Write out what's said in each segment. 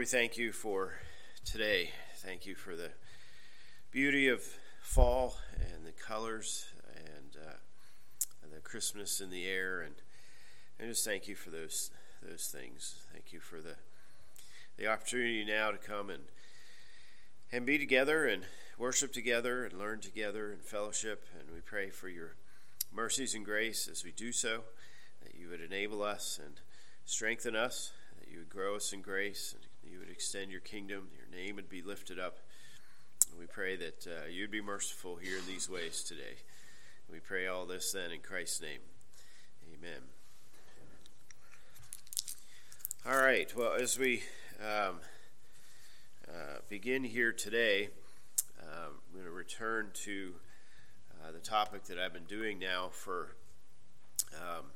we thank you for today. Thank you for the beauty of fall and the colors and, uh, and the Christmas in the air, and, and just thank you for those those things. Thank you for the the opportunity now to come and and be together and worship together and learn together and fellowship. And we pray for your mercies and grace as we do so, that you would enable us and strengthen us, that you would grow us in grace and you would extend your kingdom, your name would be lifted up. And we pray that uh, you'd be merciful here in these ways today. We pray all this then in Christ's name. Amen. All right, well, as we um, uh, begin here today, um, I'm going to return to uh, the topic that I've been doing now for um,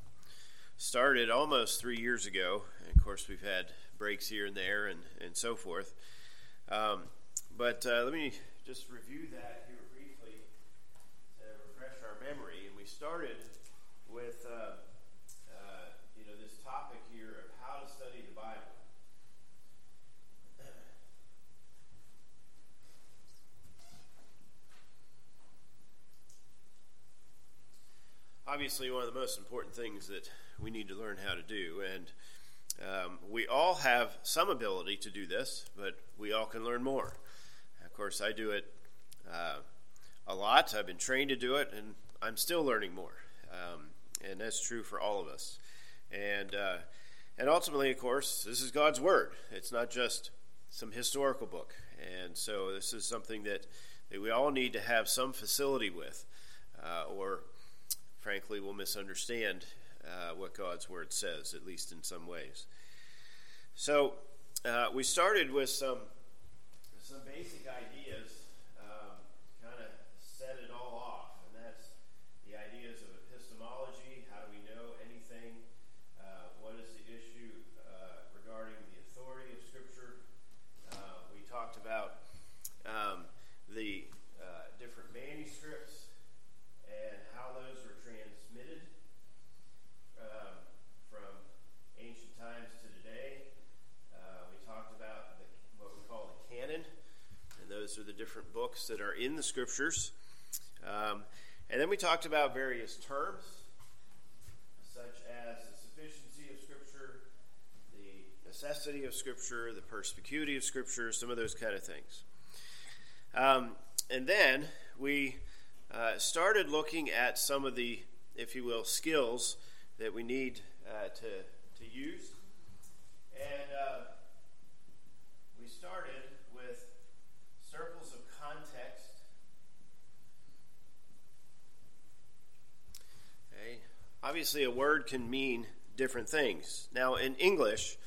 started almost three years ago. And of course, we've had breaks here and there and, and so forth. Um, but uh, let me just review that here briefly to refresh our memory. And we started with, uh, uh, you know, this topic here of how to study the Bible. Obviously, one of the most important things that we need to learn how to do, and um, we all have some ability to do this, but we all can learn more. Of course, I do it uh, a lot. I've been trained to do it, and I'm still learning more. Um, and that's true for all of us. And uh, and ultimately, of course, this is God's word. It's not just some historical book. And so this is something that, that we all need to have some facility with, uh, or frankly, we'll misunderstand uh, what God's Word says, at least in some ways. So uh, we started with some some basic ideas, um, kind of set it all off, and that's the ideas of epistemology. How do we know anything? Uh, what is the issue uh, regarding the authority of Scripture? Uh, we talked about um, the uh, different manuscripts and how those were transmitted um, from ancient times to today. Uh, we talked about the, what we call the canon, and those are the different books that are in the scriptures. Um, and then we talked about various terms, such as the sufficiency of Scripture, the necessity of Scripture, the perspicuity of Scripture, some of those kind of things. Um, and then we uh, started looking at some of the, if you will, skills that we need uh, to, to use. And uh, we started with circles of context. Okay. Obviously, a word can mean different things. Now, in English,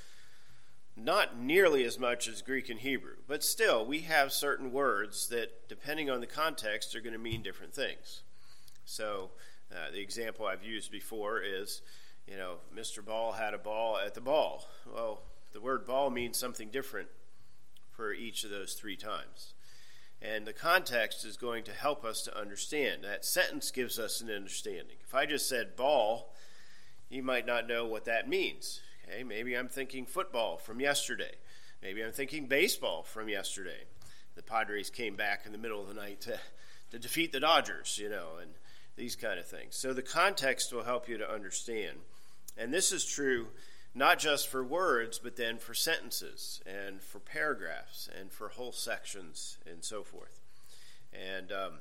not nearly as much as Greek and Hebrew, but still, we have certain words that, depending on the context, are going to mean different things. So, uh, the example I've used before is, you know, Mr. Ball had a ball at the ball. Well, the word ball means something different for each of those three times. And the context is going to help us to understand. That sentence gives us an understanding. If I just said ball, you might not know what that means. Okay, maybe I'm thinking football from yesterday. Maybe I'm thinking baseball from yesterday. The Padres came back in the middle of the night to, to defeat the Dodgers, you know, and these kind of things. So the context will help you to understand. And this is true not just for words, but then for sentences and for paragraphs and for whole sections and so forth. And um,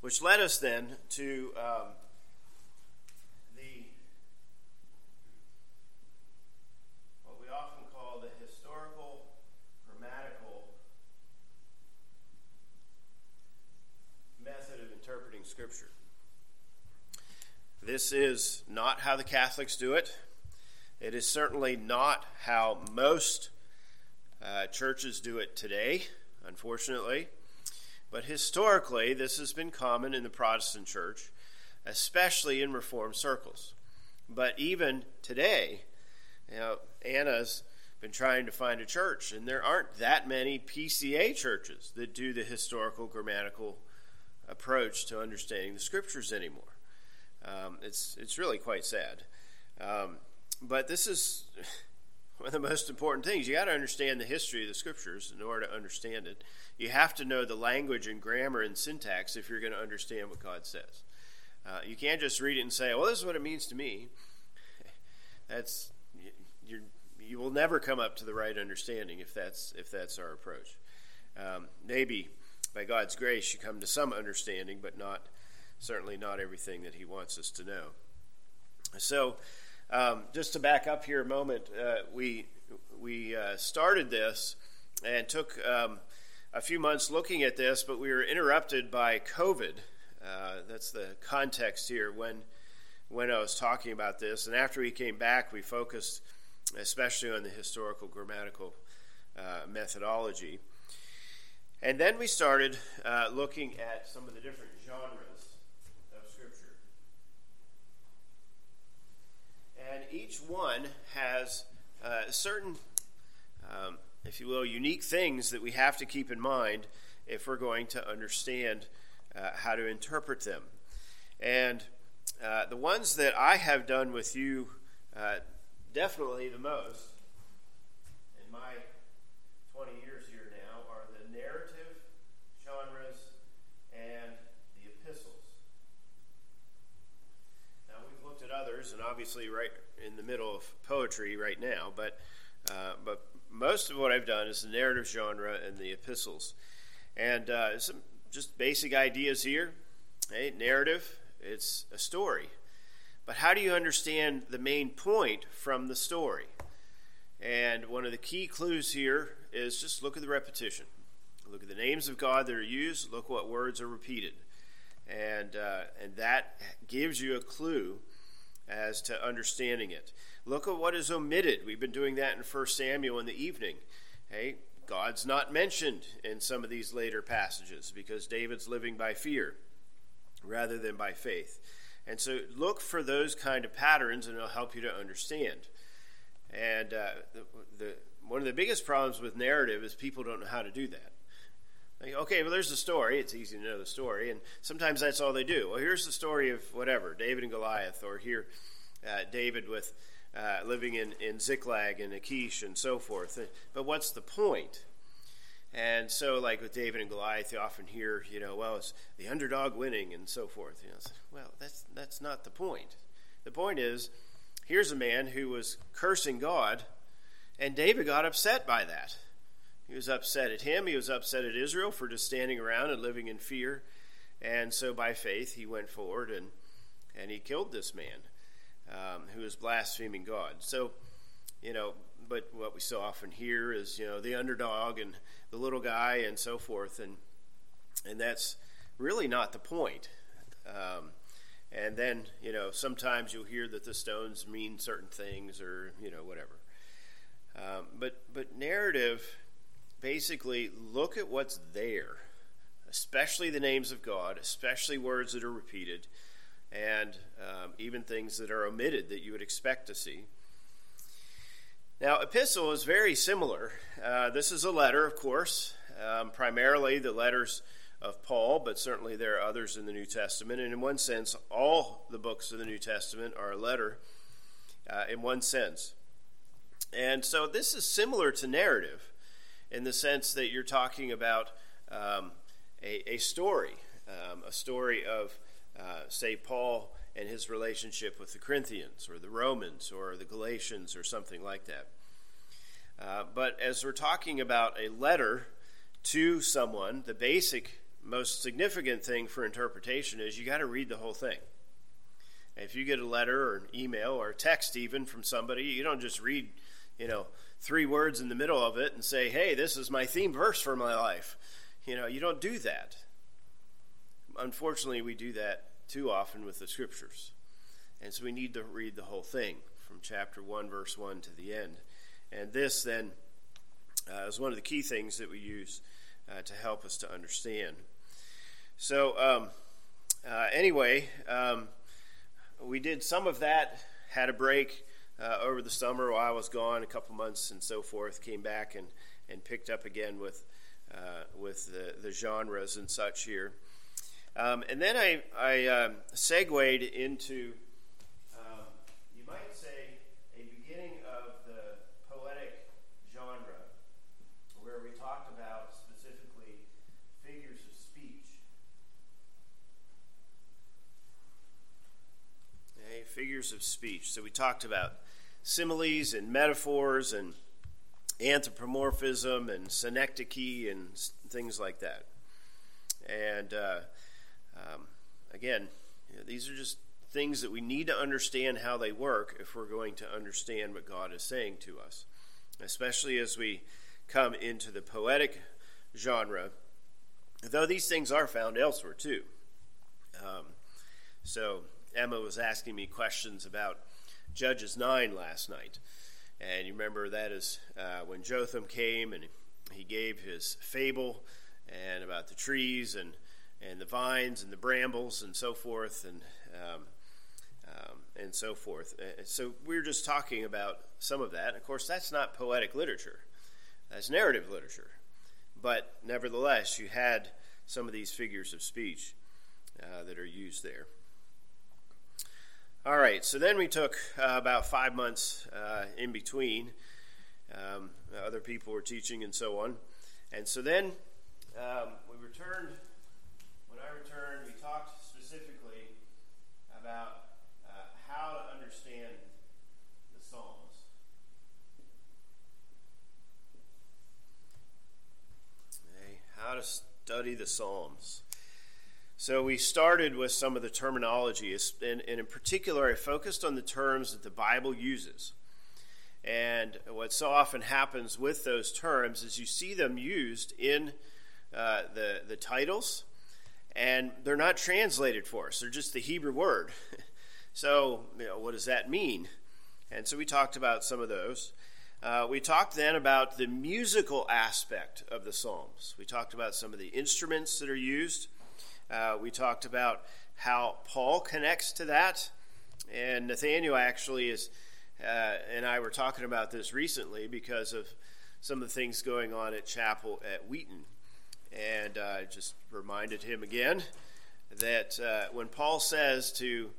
which led us then to um, the what we often call the historical grammatical method of interpreting Scripture. This is not how the Catholics do it. It is certainly not how most uh, churches do it today, unfortunately. But historically, this has been common in the Protestant church, especially in Reformed circles. But even today, you know, Anna's been trying to find a church, and there aren't that many PCA churches that do the historical grammatical approach to understanding the scriptures anymore. Um, it's it's really quite sad. Um, but this is one of the most important things. You got to understand the history of the scriptures in order to understand it. You have to know the language and grammar and syntax if you're going to understand what God says. Uh, you can't just read it and say, "Well, this is what it means to me." That's you you will never come up to the right understanding if that's if that's our approach. Um, maybe by God's grace you come to some understanding, but not certainly not everything that He wants us to know. So, um, just to back up here a moment, uh, we we uh, started this and took um, a few months looking at this, but we were interrupted by COVID. Uh, that's the context here when when I was talking about this. And after we came back, we focused especially on the historical grammatical uh, methodology. And then we started uh, looking at some of the different genres of Scripture. And each one has uh, certain, um, if you will, unique things that we have to keep in mind if we're going to understand uh, how to interpret them. And uh, the ones that I have done with you uh, definitely the most in my 20 years here now are the narrative genres and the epistles. Now, we've others, and obviously, right in the middle of poetry right now, but, uh, but most of what I've done is the narrative genre and the epistles. And uh, some just basic ideas here. Hey, narrative, it's a story. But how do you understand the main point from the story? And one of the key clues here is just look at the repetition. Look at the names of God that are used, look what words are repeated. And, uh, and that gives you a clue as to understanding it. Look at what is omitted. We've been doing that in 1 Samuel in the evening. Hey, God's not mentioned in some of these later passages because David's living by fear rather than by faith. And so look for those kind of patterns and it'll help you to understand. And uh, the, the, one of the biggest problems with narrative is people don't know how to do that. Okay, well, there's the story. It's easy to know the story. And sometimes that's all they do. Well, here's the story of whatever, David and Goliath, or here, uh, David with uh, living in, in Ziklag and Achish and so forth. But what's the point? And so, like with David and Goliath, you often hear, you know, well, it's the underdog winning and so forth. You know, well, that's that's not the point. The point is, here's a man who was cursing God, and David got upset by that. He was upset at him. He was upset at Israel for just standing around and living in fear. And so, by faith, he went forward and and he killed this man um, was blaspheming God. So, you know, but what we so often hear is, you know, the underdog and the little guy and so forth, and and that's really not the point. Um, and then, you know, sometimes you'll hear that the stones mean certain things, or you know, whatever. Um, but but narrative, basically, look at what's there, especially the names of God, especially words that are repeated and um, even things that are omitted that you would expect to see. Now, epistle is very similar. Uh, this is a letter, of course, um, primarily the letters of Paul, but certainly there are others in the New Testament. And in one sense, all the books of the New Testament are a letter uh, in one sense. And so this is similar to narrative in the sense that you're talking about um, a, a, story, um, a story of uh, say, Paul and his relationship with the Corinthians or the Romans or the Galatians or something like that. Uh, but as we're talking about a letter to someone, the basic, most significant thing for interpretation is you got to read the whole thing. If you get a letter or an email or a text even from somebody, you don't just read, you know, three words in the middle of it and say, "Hey, this is my theme verse for my life." You know, you don't do that unfortunately, we do that too often with the scriptures. And so we need to read the whole thing from chapter 1, verse 1 to the end. And this then uh, is one of the key things that we use uh, to help us to understand. So, um, uh, anyway, um, we did some of that, had a break uh, over the summer while I was gone, a couple months and so forth, came back and, and picked up again with, uh, with the, the genres and such here. Um, and then I, I um, segued into, um, you might say, a beginning of the poetic genre, where we talked about specifically figures of speech. Okay, figures of speech. So we talked about similes and metaphors and anthropomorphism and synecdoche and things like that. And uh, um, again, you know, these are just things that we need to understand how they work if we're going to understand what God is saying to us, especially as we come into the poetic genre, though these things are found elsewhere too. Um, so Emma was asking me questions about Judges 9 last night. And you remember that is uh, when Jotham came and he gave his fable and about the trees and, and the vines and the brambles and so forth and um, um, and so forth. Uh, so we are just talking about some of that. Of course, that's not poetic literature; that's narrative literature. But nevertheless, you had some of these figures of speech uh, that are used there. All right, so then we took uh, about five months uh, in between. Um, other people were teaching and so on. And so then um, we returned. When I returned, we talked specifically about uh, how to understand the Psalms. Okay, how to study the Psalms. So we started with some of the terminology, and, in particular, I focused on the terms that the Bible uses. And what so often happens with those terms is you see them used in uh, the, the titles, and they're not translated for us. They're just the Hebrew word. so, you know, what does that mean? And so we talked about some of those. Uh, we talked then about the musical aspect of the Psalms. We talked about some of the instruments that are used. Uh, we talked about how Paul connects to that. And Nathaniel actually is, uh, and I were talking about this recently because of some of the things going on at chapel at Wheaton. And I uh, just reminded him again that uh, when Paul says to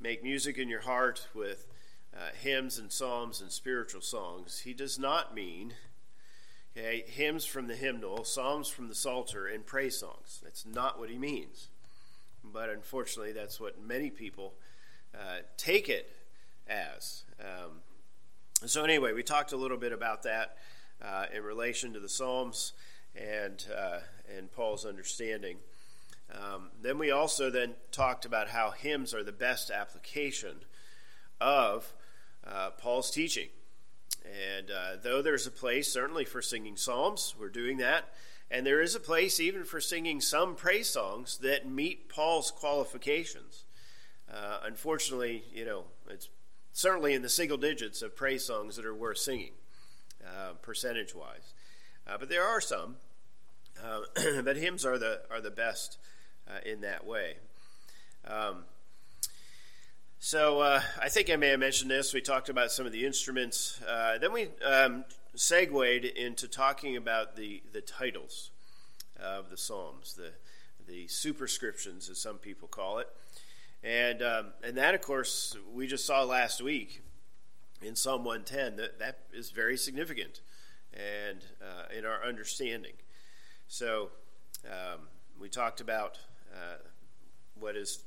make music in your heart with uh, hymns and psalms and spiritual songs, he does not mean Okay, hymns from the hymnal, psalms from the psalter, and praise songs. That's not what he means. But unfortunately, that's what many people uh, take it as. Um, so, anyway, we talked a little bit about that uh, in relation to the Psalms and, uh, and Paul's understanding. Um, then we also then talked about how hymns are the best application of uh, Paul's teaching. And uh, though there's a place certainly for singing psalms, we're doing that. And there is a place even for singing some praise songs that meet Paul's qualifications. Uh, unfortunately, you know, it's certainly in the single digits of praise songs that are worth singing, uh, percentage wise. Uh, but there are some. Uh, but hymns are the, are the best uh, in that way. Um, so uh, I think I may have mentioned this. We talked about some of the instruments. Uh, then we um, segued into talking about the, the titles of the Psalms, the, the superscriptions, as some people call it. And, um, and that, of course, we just saw last week in Psalm 110 that that is very significant and uh, in our understanding. So um, we talked about uh, what is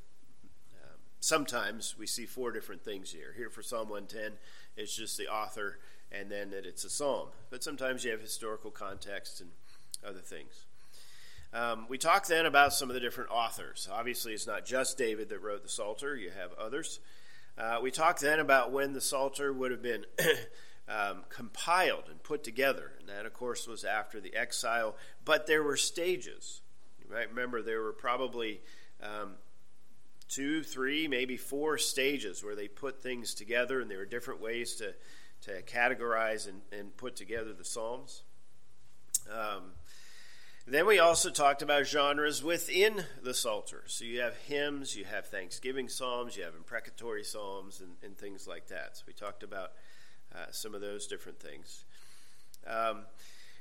sometimes we see four different things here. Here for Psalm 110, it's just the author and then that it's a psalm. But sometimes you have historical context and other things. Um, we talked then about some of the different authors. Obviously, it's not just David that wrote the Psalter, you have others. Uh, we talked then about when the Psalter would have been um, compiled and put together, and that, of course, was after the exile. But there were stages. You might remember there were probably um, two, three, maybe four stages where they put things together, and there are different ways to, to categorize and, and put together the Psalms. Um, then we also talked about genres within the Psalter. So you have hymns, you have thanksgiving psalms, you have imprecatory psalms, and, and things like that. So we talked about uh, some of those different things. Um,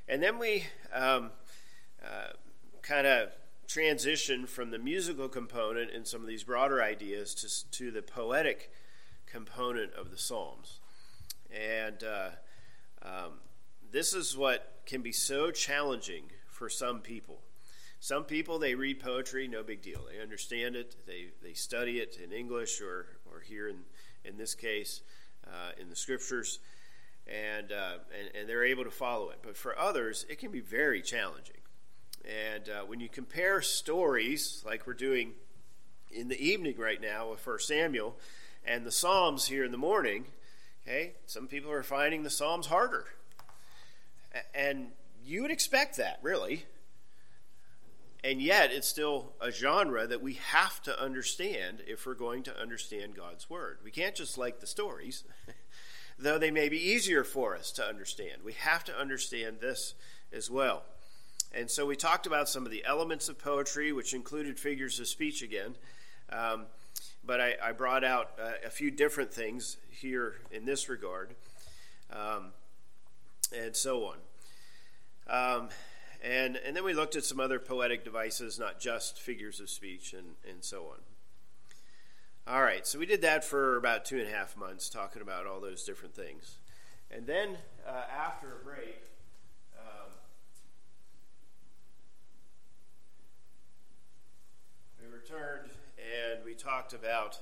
and then we um, uh, kind of transition from the musical component and some of these broader ideas to, to the poetic component of the Psalms. And uh, um, this is what can be so challenging for some people. Some people, they read poetry, no big deal. They understand it, they, they study it in English or, or here in, in this case, uh, in the scriptures, and, uh, and, and they're able to follow it. But for others, it can be very challenging. And uh, when you compare stories, like we're doing in the evening right now with First Samuel, and the Psalms here in the morning, okay, some people are finding the Psalms harder. And you would expect that, really. And yet, it's still a genre that we have to understand if we're going to understand God's Word. We can't just like the stories, though they may be easier for us to understand. We have to understand this as well. And so we talked about some of the elements of poetry, which included figures of speech again. Um, but I, I, brought out uh, a few different things here in this regard, um, and so on. Um, and, and then we looked at some other poetic devices, not just figures of speech and, and so on. All right, so we did that for about two and a half months, talking about all those different things. And then uh, after a break, um, we returned and we talked about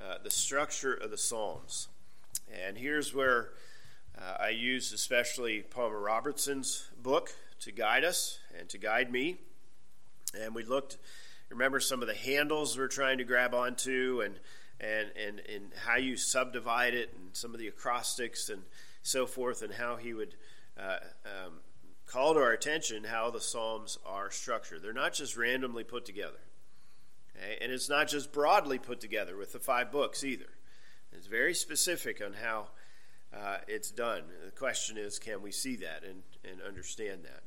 uh, the structure of the Psalms. And here's where uh, I used especially Palmer Robertson's book to guide us and to guide me. And we looked, remember some of the handles we're trying to grab onto and, and, and, and how you subdivide it and some of the acrostics and so forth and how he would uh, um, call to our attention how the Psalms are structured. They're not just randomly put together. Okay? And it's not just broadly put together with the five books either. It's very specific on how uh, it's done. The question is, can we see that and, and understand that?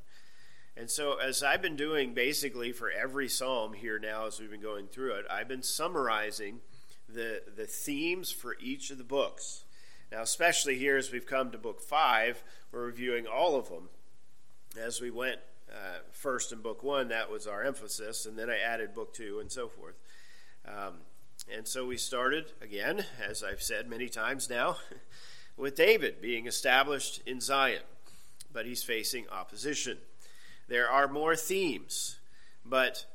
And so, as I've been doing basically for every psalm here now, as we've been going through it, I've been summarizing the, the themes for each of the books. Now, especially here as we've come to book five, we're reviewing all of them. As we went uh, first in book one, that was our emphasis, and then I added book two and so forth. Um, and so we started, again, as I've said many times now, with David being established in Zion, but he's facing opposition. There are more themes, but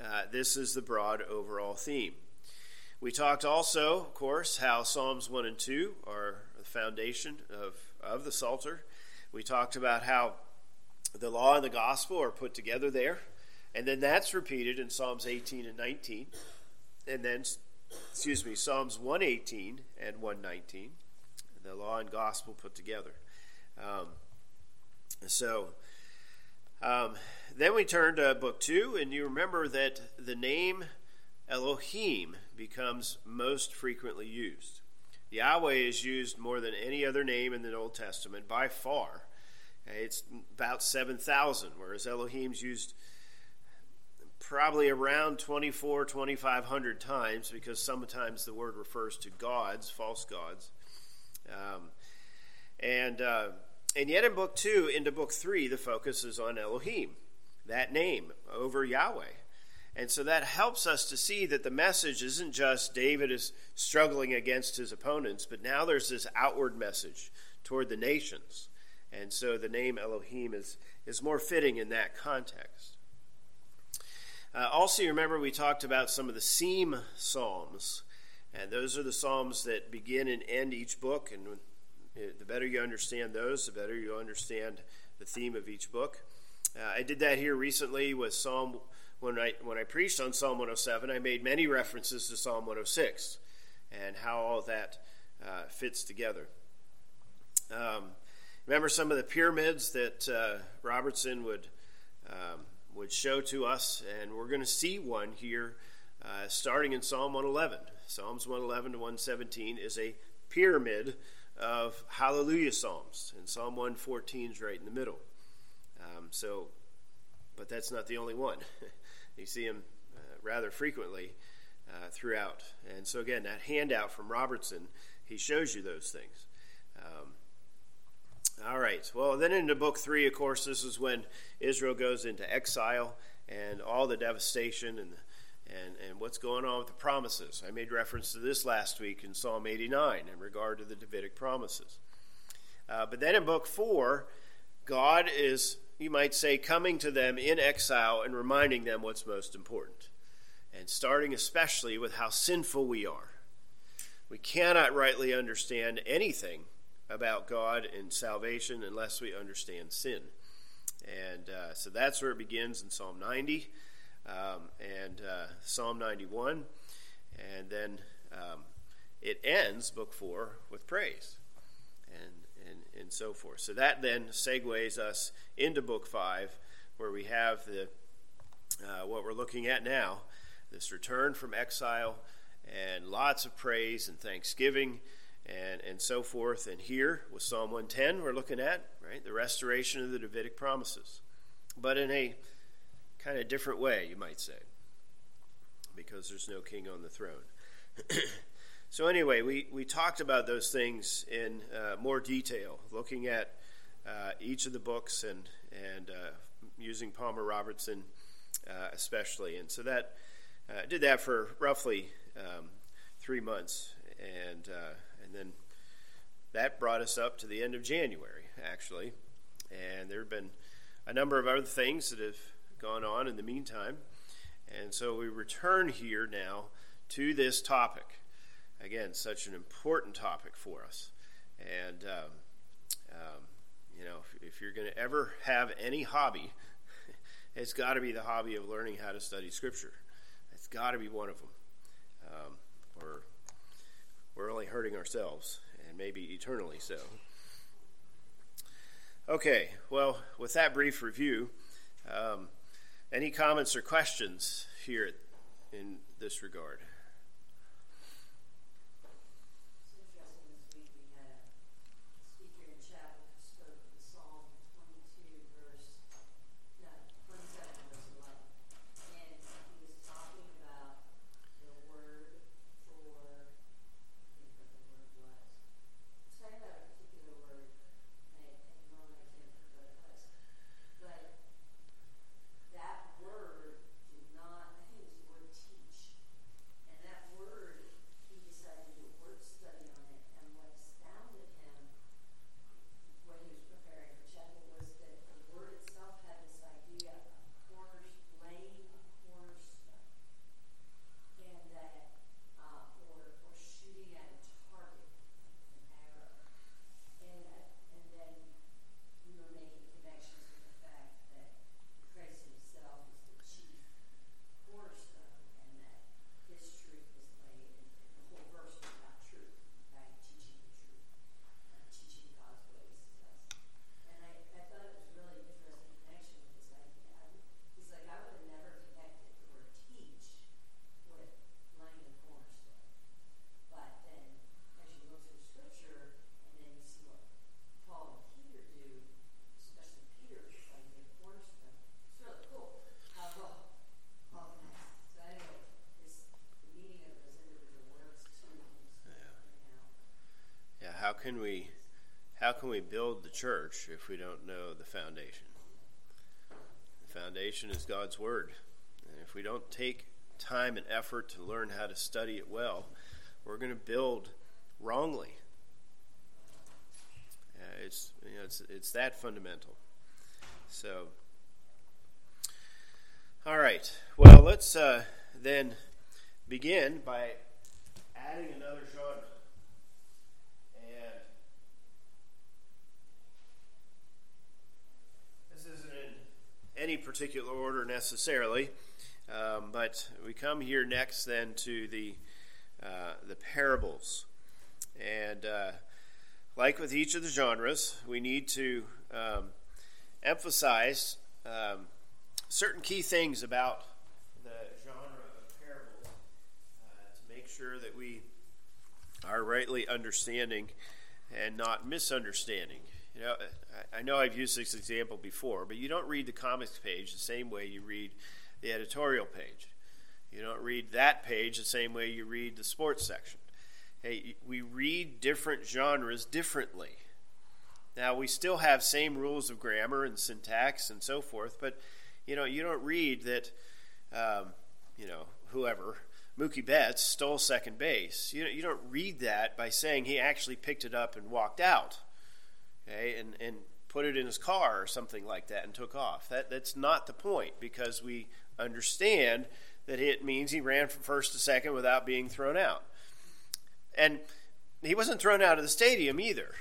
uh, this is the broad overall theme. We talked also, of course, how Psalms 1 and 2 are the foundation of, of the Psalter. We talked about how the law and the gospel are put together there, and then that's repeated in Psalms 18 and 19, and then, excuse me, Psalms 118 and 119 the law and gospel put together. Um, so um, then we turn to book two, and you remember that the name Elohim becomes most frequently used. Yahweh is used more than any other name in the Old Testament by far. It's about 7,000, whereas Elohim's used probably around 24, 2,500 times because sometimes the word refers to gods, false gods. Um, and, uh, and yet in book two, into book three, the focus is on Elohim, that name over Yahweh. And so that helps us to see that the message isn't just David is struggling against his opponents, but now there's this outward message toward the nations. And so the name Elohim is, is more fitting in that context. Uh, also, you remember we talked about some of the seam psalms and those are the Psalms that begin and end each book. And the better you understand those, the better you understand the theme of each book. Uh, I did that here recently with Psalm when I when I preached on Psalm 107. I made many references to Psalm 106 and how all that uh, fits together. Um, remember some of the pyramids that uh, Robertson would um, would show to us, and we're going to see one here uh, starting in Psalm 111. Psalms 111 to 117 is a pyramid of hallelujah psalms, and Psalm 114 is right in the middle. Um, so, but that's not the only one. you see them uh, rather frequently uh, throughout. And so, again, that handout from Robertson, he shows you those things. Um, all right. Well, then into book three, of course, this is when Israel goes into exile and all the devastation and and, and what's going on with the promises. I made reference to this last week in Psalm 89 in regard to the Davidic promises. Uh, but then in book four, God is, you might say, coming to them in exile and reminding them what's most important. And starting especially with how sinful we are. we cannot rightly understand anything about God and salvation unless we understand sin. And uh, so that's where it begins in Psalm 90 um, and uh, Psalm 91. And then um, it ends, book four, with praise and, and, and so forth. So that then segues us into book five, where we have the uh, what we're looking at now this return from exile and lots of praise and thanksgiving and, and so forth. And here with Psalm 110, we're looking at right the restoration of the Davidic promises, but in a kind of different way, you might say, because there's no king on the throne. so anyway, we, we talked about those things in uh, more detail, looking at uh, each of the books and and uh, using Palmer Robertson uh, especially, and so that uh, did that for roughly um, three months, and uh, then that brought us up to the end of January, actually. And there have been a number of other things that have gone on in the meantime. And so we return here now to this topic. Again, such an important topic for us. And, um, um, you know, if, if you're going to ever have any hobby, it's got to be the hobby of learning how to study Scripture. It's got to be one of them. Um, or we're only hurting ourselves, and maybe eternally so. Okay, well, with that brief review, um, any comments or questions here in this regard? How can we build the church if we don't know the foundation? The foundation is God's word. And if we don't take time and effort to learn how to study it well, we're going to build wrongly. Uh, it's you know it's it's that fundamental. So, all right. Well, let's uh, then begin by adding another genre. Any particular order necessarily, um, but we come here next then to the uh, the parables, and uh, like with each of the genres, we need to um, emphasize um, certain key things about the genre of parables uh, to make sure that we are rightly understanding and not misunderstanding. You know, I know I've used this example before, but you don't read the comics page the same way you read the editorial page. You don't read that page the same way you read the sports section. Hey, we read different genres differently. Now, we still have same rules of grammar and syntax and so forth, but you know, you don't read that, um, you know, whoever Mookie Betts stole second base. You, know, you don't read that by saying he actually picked it up and walked out okay, and, and put it in his car or something like that and took off. That, that's not the point because we understand that it means he ran from first to second without being thrown out. And he wasn't thrown out of the stadium either.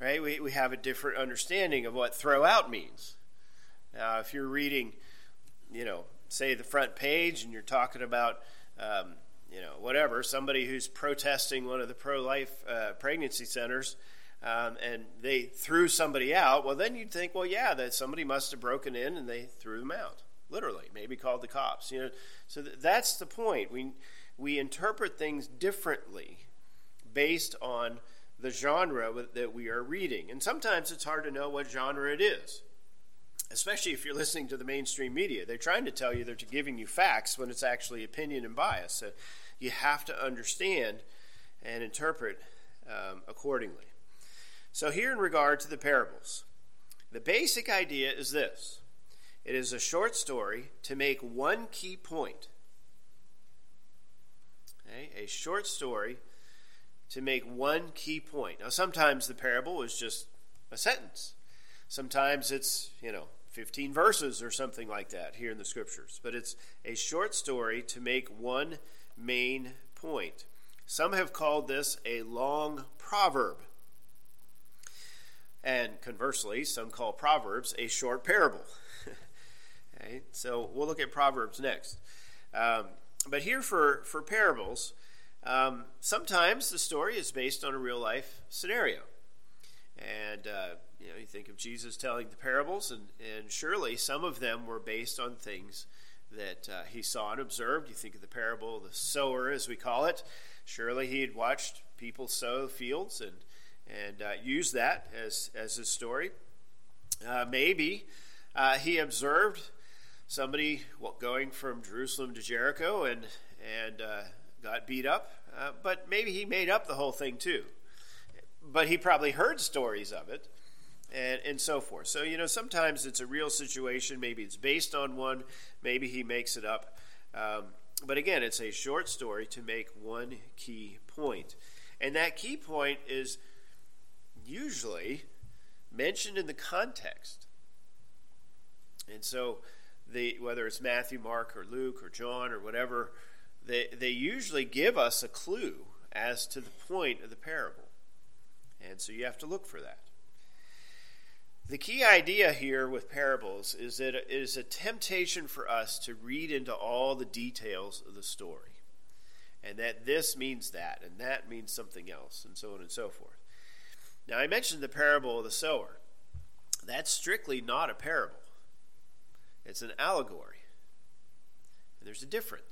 Right? We, we have a different understanding of what throw out means. Now, if you're reading, you know, say the front page and you're talking about, um, you know, whatever, somebody who's protesting one of the pro life uh, pregnancy centers, um, and they threw somebody out, well, then you'd think, well, yeah, that somebody must have broken in and they threw them out, literally, maybe called the cops. You know, so th- that's the point. We we interpret things differently based on the genre that we are reading, and sometimes it's hard to know what genre it is. Especially if you're listening to the mainstream media, they're trying to tell you they're giving you facts when it's actually opinion and bias. So you have to understand and interpret um, accordingly. So, here in regard to the parables, the basic idea is this it is a short story to make one key point. Okay? A short story to make one key point. Now, sometimes the parable is just a sentence, sometimes it's, you know, 15 verses or something like that here in the scriptures. But it's a short story to make one main point. Some have called this a long proverb. And conversely, some call Proverbs a short parable. okay, so we'll look at Proverbs next. Um, but here for, for parables, um, sometimes the story is based on a real life scenario. And, uh, you know, you think of Jesus telling the parables, and, and surely some of them were based on things that uh, he saw and observed. You think of the parable of the sower, as we call it. Surely he had watched people sow fields and and uh, use that as, as his story. Uh, maybe uh, he observed somebody going from Jerusalem to Jericho and, and uh, got beat up, uh, but maybe he made up the whole thing too. But he probably heard stories of it. And, and so forth. So, you know, sometimes it's a real situation. Maybe it's based on one. Maybe he makes it up. Um, but again, it's a short story to make one key point. And that key point is usually mentioned in the context. And so, the, whether it's Matthew, Mark, or Luke, or John, or whatever, they, they usually give us a clue as to the point of the parable. And so you have to look for that. The key idea here with parables is that it is a temptation for us to read into all the details of the story. And that this means that, and that means something else, and so on and so forth. Now, I mentioned the parable of the sower. That's strictly not a parable, it's an allegory. And there's a difference.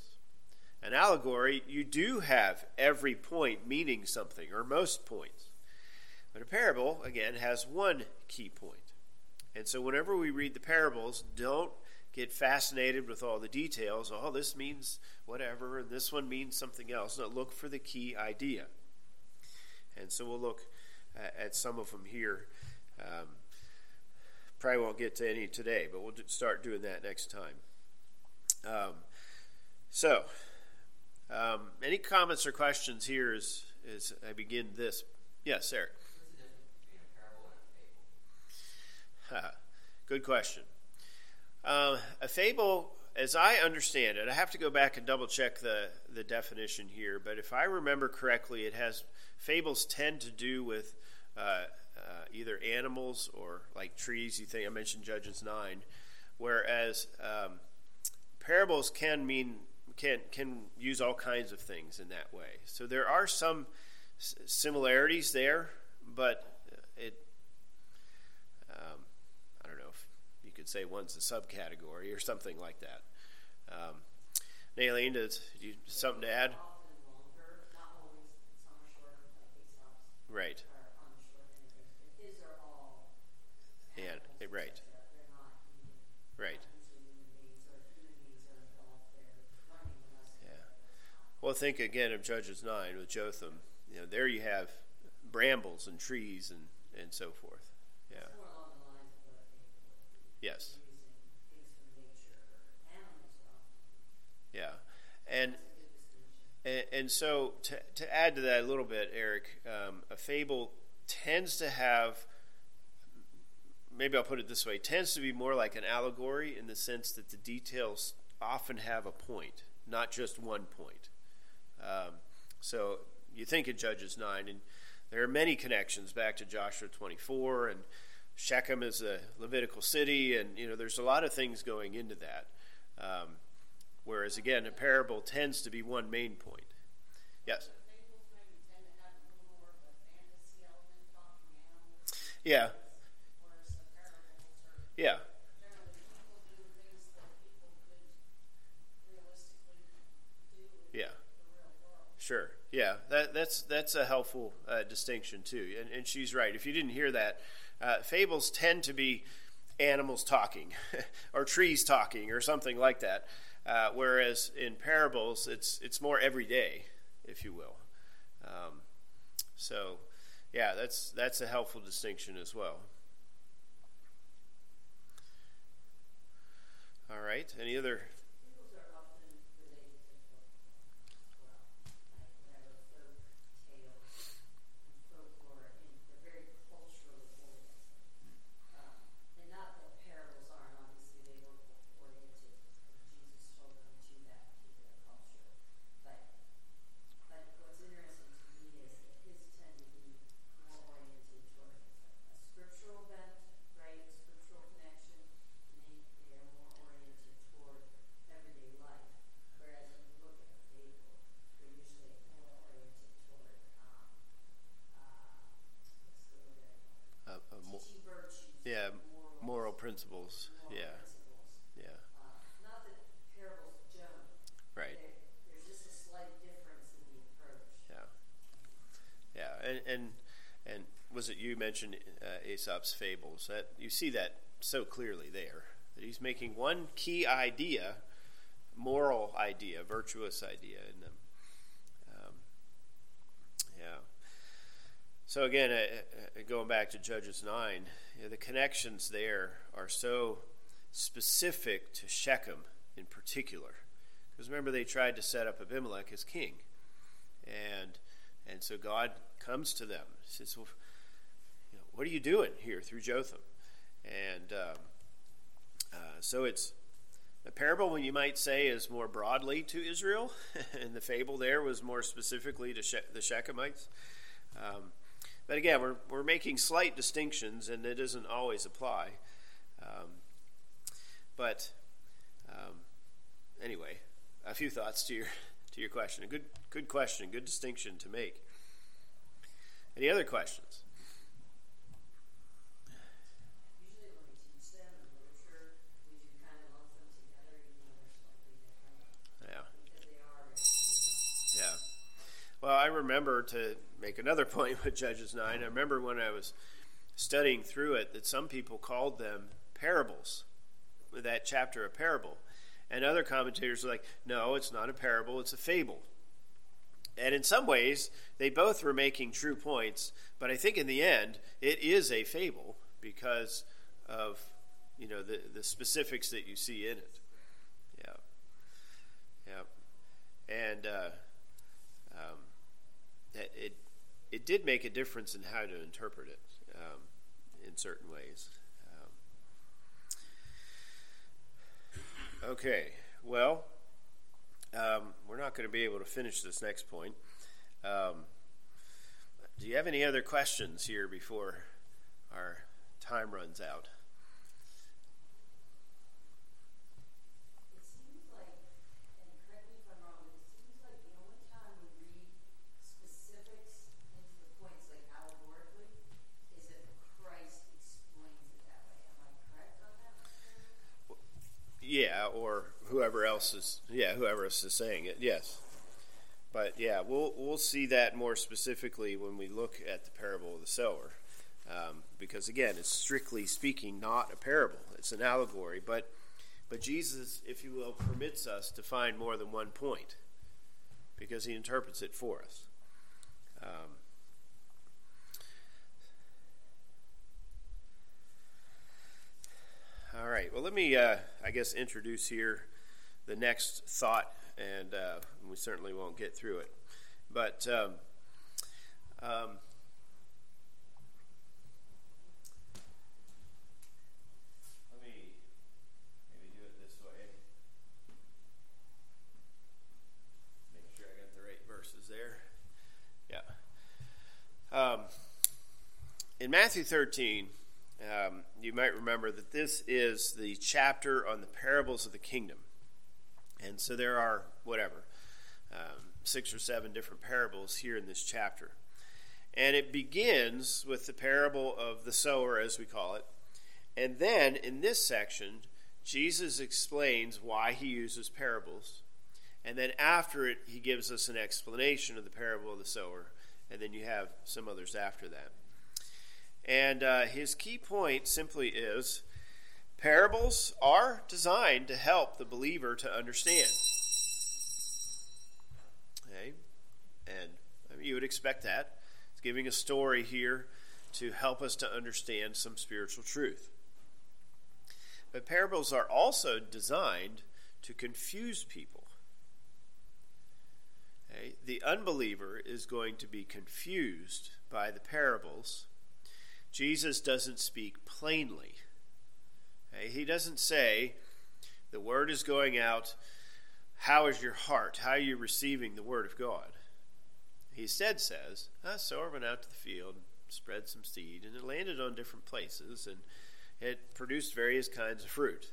An allegory, you do have every point meaning something, or most points. But a parable, again, has one key point. And so whenever we read the parables, don't get fascinated with all the details. Oh, this means whatever, and this one means something else. No, look for the key idea. And so we'll look at some of them here. Um, probably won't get to any today, but we'll start doing that next time. Um, so, um, any comments or questions here as, as I begin this? Yes, Eric. Good question. Uh, a fable, as I understand it, I have to go back and double check the, the definition here, but if I remember correctly, it has fables tend to do with uh, uh, either animals or like trees. You think I mentioned Judges nine, whereas um, parables can mean can can use all kinds of things in that way. So there are some similarities there, but it um, I don't know if you could say one's a subcategory or something like that. Um, does you something to add? Right. And right. Right. Yeah. Well, think again of Judges nine with Jotham. You know, there you have brambles and trees and and so forth. Yeah. Yes. Yeah, and and, and so to to add to that a little bit, Eric, um, a fable tends to have maybe I'll put it this way, tends to be more like an allegory in the sense that the details often have a point, not just one point. Um, so you think of Judges 9, and there are many connections back to Joshua 24, and Shechem is a Levitical city, and you know there's a lot of things going into that. Um, whereas again, a parable tends to be one main point. Yes. Yeah. Yeah. Yeah. Sure. Yeah. That, that's that's a helpful uh, distinction too, and, and she's right. If you didn't hear that, uh, fables tend to be animals talking, or trees talking, or something like that. Uh, whereas in parables, it's it's more everyday, if you will. Um, so, yeah, that's that's a helpful distinction as well. All right. Any other principles. Yeah. Yeah. Uh, not that parables don't. Right. There's just a slight difference in the approach. Yeah. Yeah, and and and was it you mentioned uh, Aesop's fables? That you see that so clearly there that he's making one key idea, moral idea, virtuous idea in them. Um, yeah. So again, uh, uh going back to Judges nine, know, the connections there are so specific to Shechem in particular. Because remember, they tried to set up Abimelech as king. And, and so God comes to them. He says, well, you know, What are you doing here through Jotham? And um, uh, so it's the parable, when you might say, is more broadly to Israel, and the fable there was more specifically to she- the Shechemites. Um, but again, we're, we're making slight distinctions, and it doesn't always apply. Um, but um, anyway, a few thoughts to your to your question. A good good question, good distinction to make. Any other questions? Yeah. Yeah. Well, I remember to make another point with Judges 9. I remember when I was studying through it that some people called them parables, that chapter a parable. And other commentators were like, no, it's not a parable, it's a fable. And in some ways, they both were making true points, but I think in the end, it is a fable because of you know the, the specifics that you see in it. Yeah. Yeah. And uh, um, it it did make a difference in how to interpret it um, in certain ways. Um, okay, well, um, we're not going to be able to finish this next point. Um, do you have any other questions here before our time runs out? Yeah, or whoever else is yeah, whoever else is saying it. Yes. But yeah, we'll we'll see that more specifically when we look at the parable of the sower, um, because again, it's strictly speaking not a parable; it's an allegory. But but Jesus, if you will, permits us to find more than one point, because he interprets it for us. Um, me, uh, I guess, introduce here the next thought, and uh, we certainly won't get through it. But um, um, let me maybe do it this way. Make sure I got the right verses there. Yeah. Um, in Matthew 13, um, you might remember that this is the chapter on the parables of the kingdom. And so there are, whatever, um, six or seven different parables here in this chapter. And it begins with the parable of the sower, as we call it. And then in this section, Jesus explains why he uses parables. And then after it, he gives us an explanation of the parable of the sower. And then you have some others after that. And uh, his key point simply is parables are designed to help the believer to understand. Okay? And I mean, you would expect that. It's giving a story here to help us to understand some spiritual truth. But parables are also designed to confuse people. Okay? The unbeliever is going to be confused by the parables. Jesus doesn't speak plainly. He doesn't say, the word is going out. How is your heart? How are you receiving the word of God? He instead says, a sower went out to the field, spread some seed, and it landed on different places, and it produced various kinds of fruit.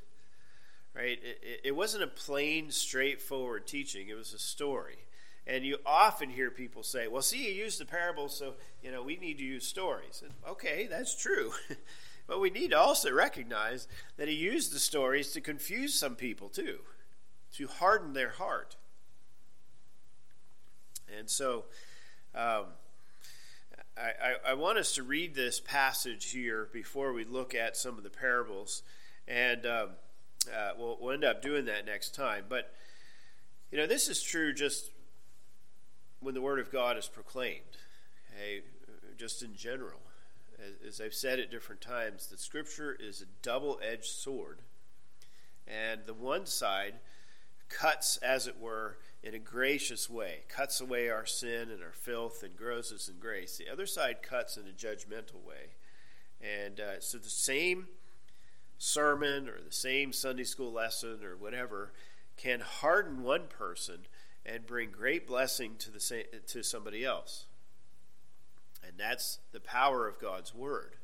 Right? It, it wasn't a plain, straightforward teaching, it was a story. And you often hear people say, well, see, you used the parable, so, you know, we need to use stories. And, okay, that's true. but we need to also recognize that he used the stories to confuse some people, too, to harden their heart. And so um, I, I, I, want us to read this passage here before we look at some of the parables. And um, uh, we'll, we'll end up doing that next time. But, you know, this is true just when the Word of God is proclaimed, just in general. As, I've said at different times, the Scripture is a double edged sword. And the one side cuts, as it were, in a gracious way, cuts away our sin and our filth and grows us in grace. The other side cuts in a judgmental way. And uh, so the same sermon or the same Sunday school lesson or whatever can harden one person and bring great blessing to the to somebody else. And that's the power of God's word.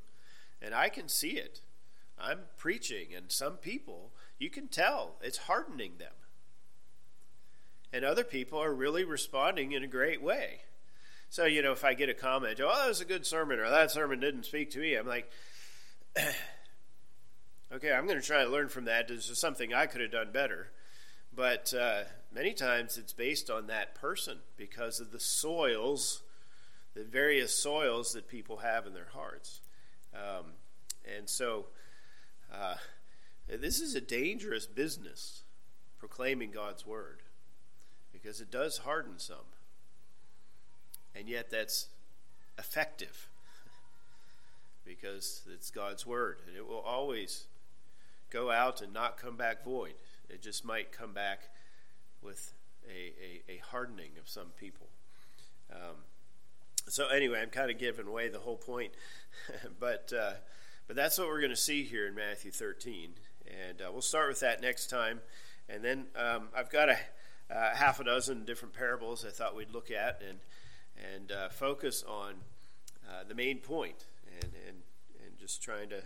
And I can see it. I'm preaching and some people, you can tell it's hardening them. And other people are really responding in a great way. So, you know, if I get a comment, oh, that was a good sermon, or that sermon didn't speak to me, I'm like, okay, I'm going to try to learn from that. This is something I could have done better. But uh, many times it's based on that person because of the soils, the various soils that people have in their hearts. Um, and so uh, this is a dangerous business, proclaiming God's word, because it does harden some. And yet that's effective because it's God's word and it will always go out and not come back void. It just might come back with a, a, a hardening of some people. Um, so anyway, I'm kind of giving away the whole point, but uh, but that's what we're going to see here in Matthew 13, and uh, we'll start with that next time, and then um, I've got a uh, half a dozen different parables I thought we'd look at and and uh, focus on uh, the main point and and and just trying to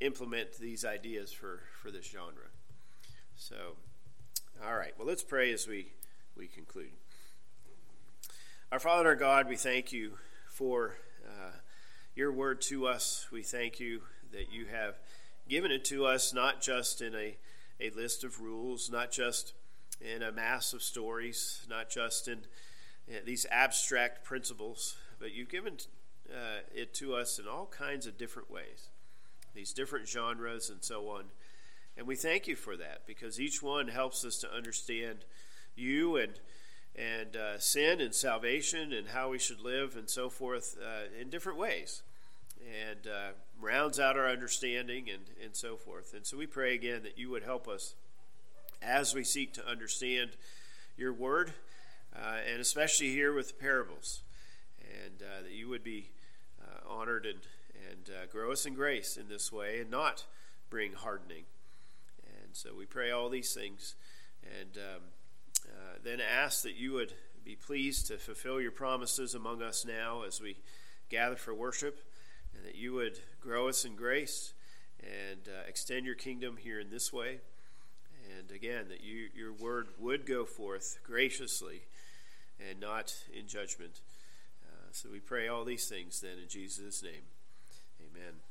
implement these ideas for for this genre. So, all right. Well, let's pray as we, we conclude. Our Father our God, we thank you for uh, your word to us. We thank you that you have given it to us not just in a, a list of rules, not just in a mass of stories, not just in, in these abstract principles, but you've given uh, it to us in all kinds of different ways, these different genres and so on. And we thank you for that because each one helps us to understand you and and uh, sin and salvation and how we should live and so forth uh, in different ways and uh, rounds out our understanding and, and so forth. And so we pray again that you would help us as we seek to understand your word, uh, and especially here with the parables, and uh, that you would be uh, honored and, and grow us in grace in this way and not bring hardening. So we pray all these things and um, uh, then ask that you would be pleased to fulfill your promises among us now as we gather for worship. and that you would grow us in grace and uh, extend your kingdom here in this way. And again, that you, your word would go forth graciously and not in judgment. Uh, so we pray all these things then in Jesus' name. Amen.